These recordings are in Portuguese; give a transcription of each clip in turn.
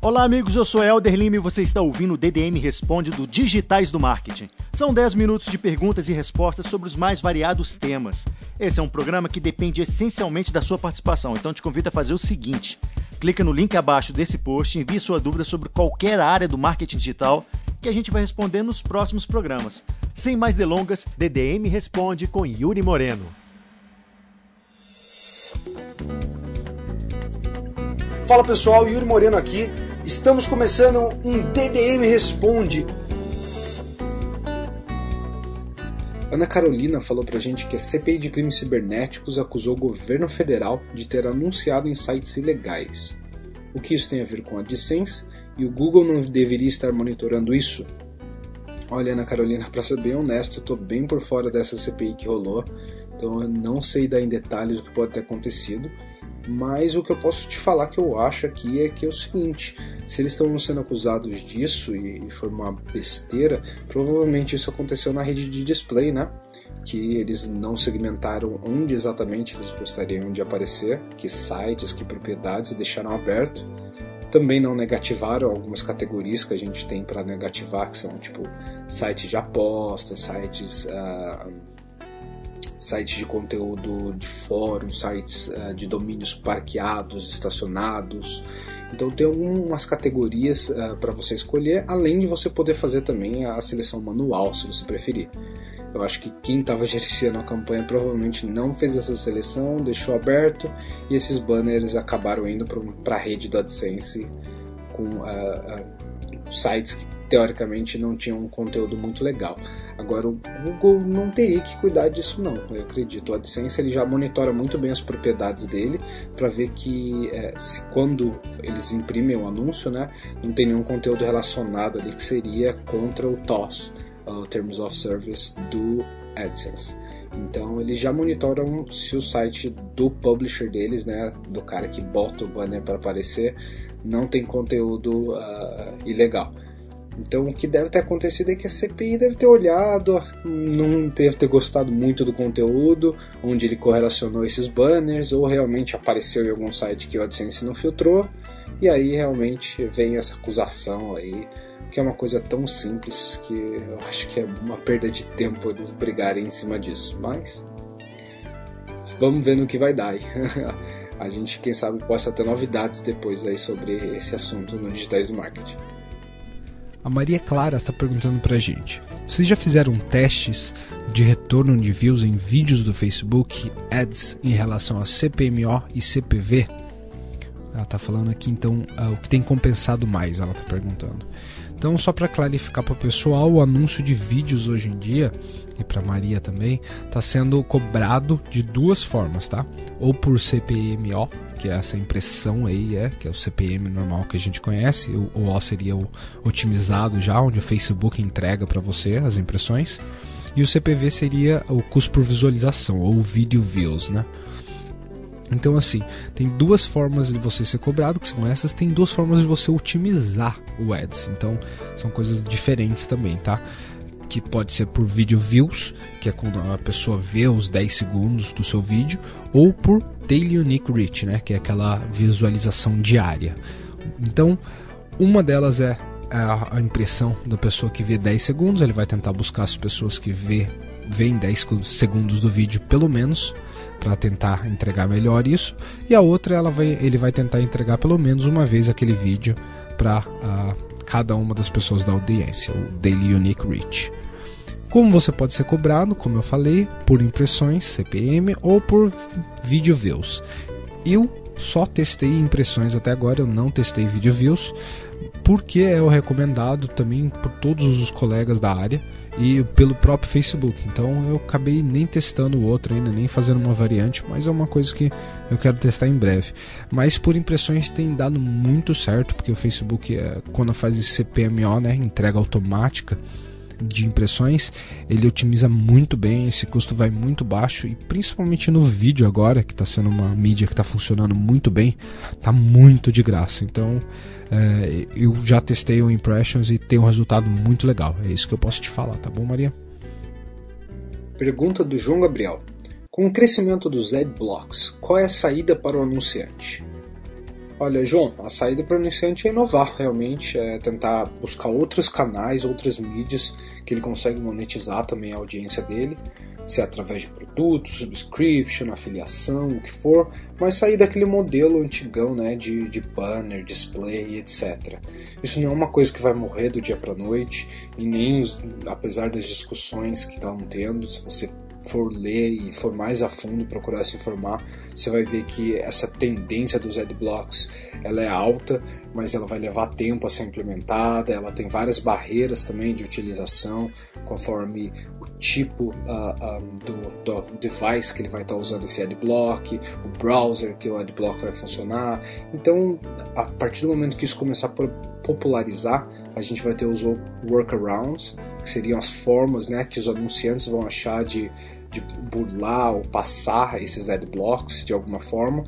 Olá, amigos, eu sou Helder Lima e você está ouvindo o DDM Responde do Digitais do Marketing. São 10 minutos de perguntas e respostas sobre os mais variados temas. Esse é um programa que depende essencialmente da sua participação, então te convido a fazer o seguinte: clica no link abaixo desse post e envie sua dúvida sobre qualquer área do marketing digital que a gente vai responder nos próximos programas. Sem mais delongas, DDM Responde com Yuri Moreno. Fala pessoal, Yuri Moreno aqui. Estamos começando um DDM Responde. Ana Carolina falou pra gente que a CPI de crimes cibernéticos acusou o governo federal de ter anunciado em sites ilegais. O que isso tem a ver com a AdSense e o Google não deveria estar monitorando isso? Olha, Ana Carolina, pra ser bem honesto, eu tô bem por fora dessa CPI que rolou, então eu não sei dar em detalhes o que pode ter acontecido. Mas o que eu posso te falar que eu acho aqui é que é o seguinte: se eles estão sendo acusados disso e foi uma besteira, provavelmente isso aconteceu na rede de display, né? Que eles não segmentaram onde exatamente eles gostariam de aparecer, que sites, que propriedades deixaram aberto. Também não negativaram algumas categorias que a gente tem para negativar, que são tipo sites de apostas, sites. Uh, sites de conteúdo de fórum, sites uh, de domínios parqueados, estacionados. Então tem algumas categorias uh, para você escolher, além de você poder fazer também a seleção manual, se você preferir. Eu acho que quem estava gerenciando a campanha provavelmente não fez essa seleção, deixou aberto e esses banners acabaram indo para a rede do AdSense com uh, sites que teoricamente não tinham um conteúdo muito legal. Agora o Google não teria que cuidar disso não, eu acredito. O AdSense ele já monitora muito bem as propriedades dele para ver que é, se quando eles imprimem o um anúncio, né, não tem nenhum conteúdo relacionado ali que seria contra o TOS, o Terms of Service do AdSense. Então eles já monitoram se o site do publisher deles, né, do cara que bota o banner para aparecer, não tem conteúdo uh, ilegal. Então o que deve ter acontecido é que a CPI deve ter olhado, não deve ter gostado muito do conteúdo, onde ele correlacionou esses banners, ou realmente apareceu em algum site que o AdSense não filtrou, e aí realmente vem essa acusação aí, que é uma coisa tão simples que eu acho que é uma perda de tempo eles brigarem em cima disso. Mas vamos ver no que vai dar a gente, quem sabe, possa ter novidades depois aí sobre esse assunto no Digitais do Marketing. A Maria Clara está perguntando pra gente: vocês já fizeram testes de retorno de views em vídeos do Facebook Ads em relação a CPMO e CPV? Ela está falando aqui então uh, o que tem compensado mais, ela está perguntando. Então, só para clarificar para o pessoal, o anúncio de vídeos hoje em dia, e para Maria também, está sendo cobrado de duas formas, tá? Ou por CPMO, que é essa impressão aí, é, que é o CPM normal que a gente conhece, o, o seria o otimizado já, onde o Facebook entrega para você as impressões, e o CPV seria o custo por visualização, ou video views, né? Então, assim, tem duas formas de você ser cobrado, que são essas, tem duas formas de você otimizar o Ads. Então, são coisas diferentes também, tá? Que pode ser por video views, que é quando a pessoa vê os 10 segundos do seu vídeo, ou por Daily Unique Reach, né? Que é aquela visualização diária. Então, uma delas é a impressão da pessoa que vê 10 segundos, ele vai tentar buscar as pessoas que vê, veem 10 segundos do vídeo pelo menos para tentar entregar melhor isso, e a outra ela vai, ele vai tentar entregar pelo menos uma vez aquele vídeo para uh, ah, cada uma das pessoas da audiência, o Daily Unique Reach. Como você pode ser cobrado, como eu falei, por impressões, CPM ou por video views. Eu só testei impressões até agora, eu não testei video views, porque é o recomendado também por todos os colegas da área e pelo próprio Facebook. Então eu acabei nem testando o outro ainda, nem fazendo uma variante, mas é uma coisa que eu quero testar em breve. Mas por impressões tem dado muito certo, porque o Facebook, é, quando faz esse CPMO, né, entrega automática, de impressões, ele otimiza muito bem, esse custo vai muito baixo e principalmente no vídeo agora, que está sendo uma mídia que está funcionando muito bem, está muito de graça. Então é, eu já testei o Impressions e tem um resultado muito legal. É isso que eu posso te falar, tá bom, Maria? Pergunta do João Gabriel. Com o crescimento dos adblocks, qual é a saída para o anunciante? Olha, João, a saída para o iniciante é inovar, realmente, é tentar buscar outros canais, outras mídias que ele consegue monetizar também a audiência dele, se é através de produtos, subscription, afiliação, o que for, mas sair daquele modelo antigão, né, de, de banner, display, etc. Isso não é uma coisa que vai morrer do dia para noite, e nem, apesar das discussões que estão tendo, se você for ler e for mais a fundo procurar se informar, você vai ver que essa tendência dos adblocks ela é alta, mas ela vai levar tempo a ser implementada. Ela tem várias barreiras também de utilização, conforme o tipo uh, ah, um, do, do, device que ele vai estar usando esse adblock, o browser que o adblock vai funcionar. Então, a partir do momento que isso começar a popularizar, a gente vai ter os workarounds, que seriam as formas né, que os anunciantes vão achar de de burlar ou passar esses adblocks de alguma forma,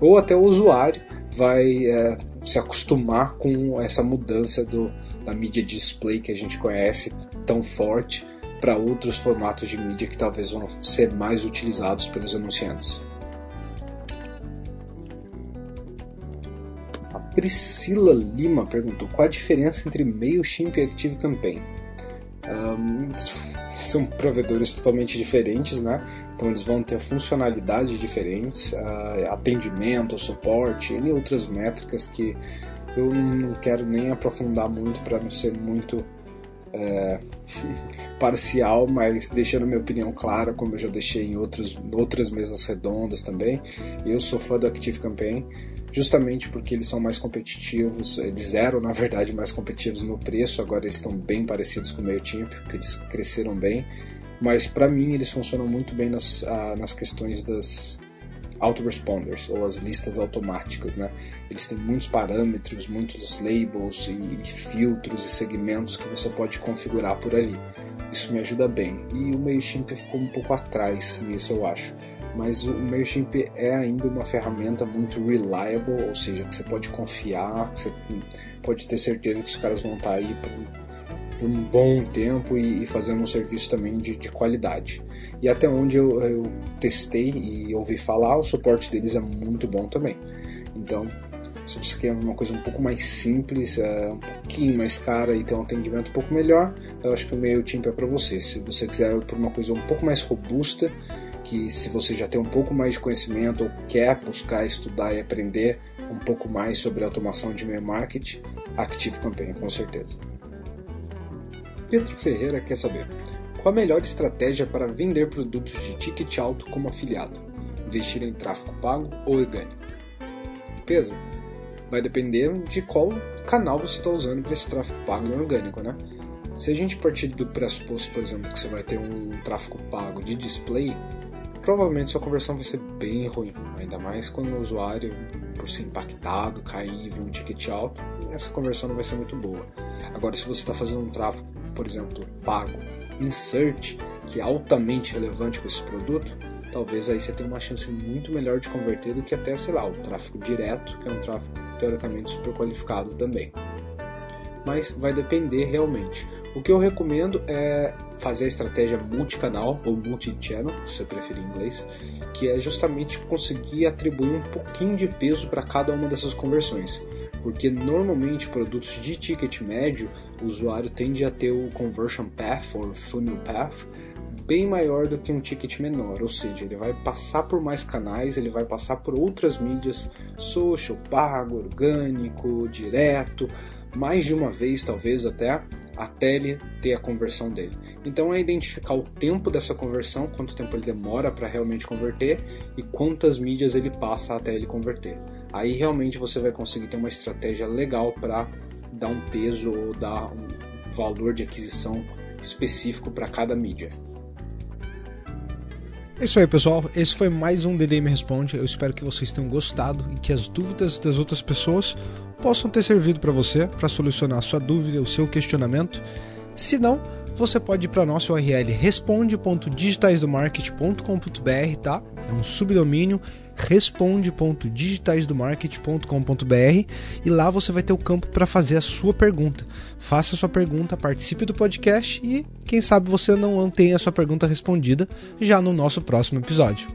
ou até o usuário vai é, se acostumar com essa mudança do, da mídia display que a gente conhece tão forte para outros formatos de mídia que talvez vão ser mais utilizados pelos anunciantes. A Priscila Lima perguntou qual a diferença entre MailChimp e ActiveCampaign. Um, são provedores totalmente diferentes, né? Então eles vão ter funcionalidades diferentes, uh, atendimento, suporte e outras métricas que eu não quero nem aprofundar muito para não ser muito é, parcial, mas deixando minha opinião clara, como eu já deixei em outros, outras mesas redondas também. Eu sou fã do Active Campaign justamente porque eles são mais competitivos, eles eram na verdade mais competitivos no preço, agora eles estão bem parecidos com o MailChimp, porque eles cresceram bem, mas para mim eles funcionam muito bem nas, ah, nas questões das autoresponders ou as listas automáticas, né? Eles têm muitos parâmetros, muitos labels e filtros e segmentos que você pode configurar por ali. Isso me ajuda bem. E o MailChimp ficou um pouco atrás nisso, eu acho mas o MailChimp é ainda uma ferramenta muito reliable, ou seja, que você pode confiar, que você pode ter certeza que os caras vão estar aí por, um bom tempo e, e, fazendo um serviço também de, de qualidade. E até onde eu, eu, testei e ouvi falar, o suporte deles é muito bom também. Então, se você quer uma coisa um pouco mais simples, é, um pouquinho mais cara e ter um atendimento um pouco melhor, eu acho que o MailChimp é para você. Se você quiser por uma coisa um pouco mais robusta, que se você já tem um pouco mais de conhecimento ou quer buscar estudar e aprender um pouco mais sobre automação de e-mail marketing, Active Campaign com certeza. Pedro Ferreira quer saber qual a melhor estratégia para vender produtos de ticket alto como afiliado? Investir em tráfego pago ou orgânico? Pedro, vai depender de qual canal você está usando para esse tráfego pago e orgânico, né? Se a gente partir do pressuposto, por exemplo, que você vai ter um tráfego pago de display, provavelmente sua conversão vai ser bem ruim, ainda mais quando o usuário, por ser impactado, cair e ver um ticket alto, essa conversão não vai ser muito boa. Agora, se você está fazendo um tráfego, por exemplo, pago, insert, que é altamente relevante com esse produto, talvez aí você tenha uma chance muito melhor de converter do que até, sei lá, o tráfego direto, que é um tráfego teoricamente super qualificado também. Mas vai depender realmente. O que eu recomendo é fazer a estratégia multicanal ou multi-channel, se você preferir em inglês, que é justamente conseguir atribuir um pouquinho de peso para cada uma dessas conversões. Porque normalmente produtos de ticket médio, o usuário tende a ter o conversion path ou funnel path bem maior do que um ticket menor, ou seja, ele vai passar por mais canais, ele vai passar por outras mídias, social, pago, orgânico, direto, mais de uma vez talvez até, até ele ter a conversão dele. Então é identificar o tempo dessa conversão, quanto tempo ele demora para realmente converter e quantas mídias ele passa até ele converter. Aí realmente você vai conseguir ter uma estratégia legal para dar um peso ou dar um valor de aquisição específico para cada mídia. É isso aí, pessoal. Esse foi mais um DDM Responde. Eu espero que vocês tenham gostado e que as dúvidas das outras pessoas possam ter servido para você para solucionar a sua dúvida, o seu questionamento. Se não, você pode ir para nosso URL responde.digitaisdomarket.com.br, tá? É um subdomínio responde.digitaisdomarket.com.br e lá você vai ter o campo para fazer a sua pergunta. Faça a sua pergunta, participe do podcast e quem sabe você não tenha a sua pergunta respondida já no nosso próximo episódio.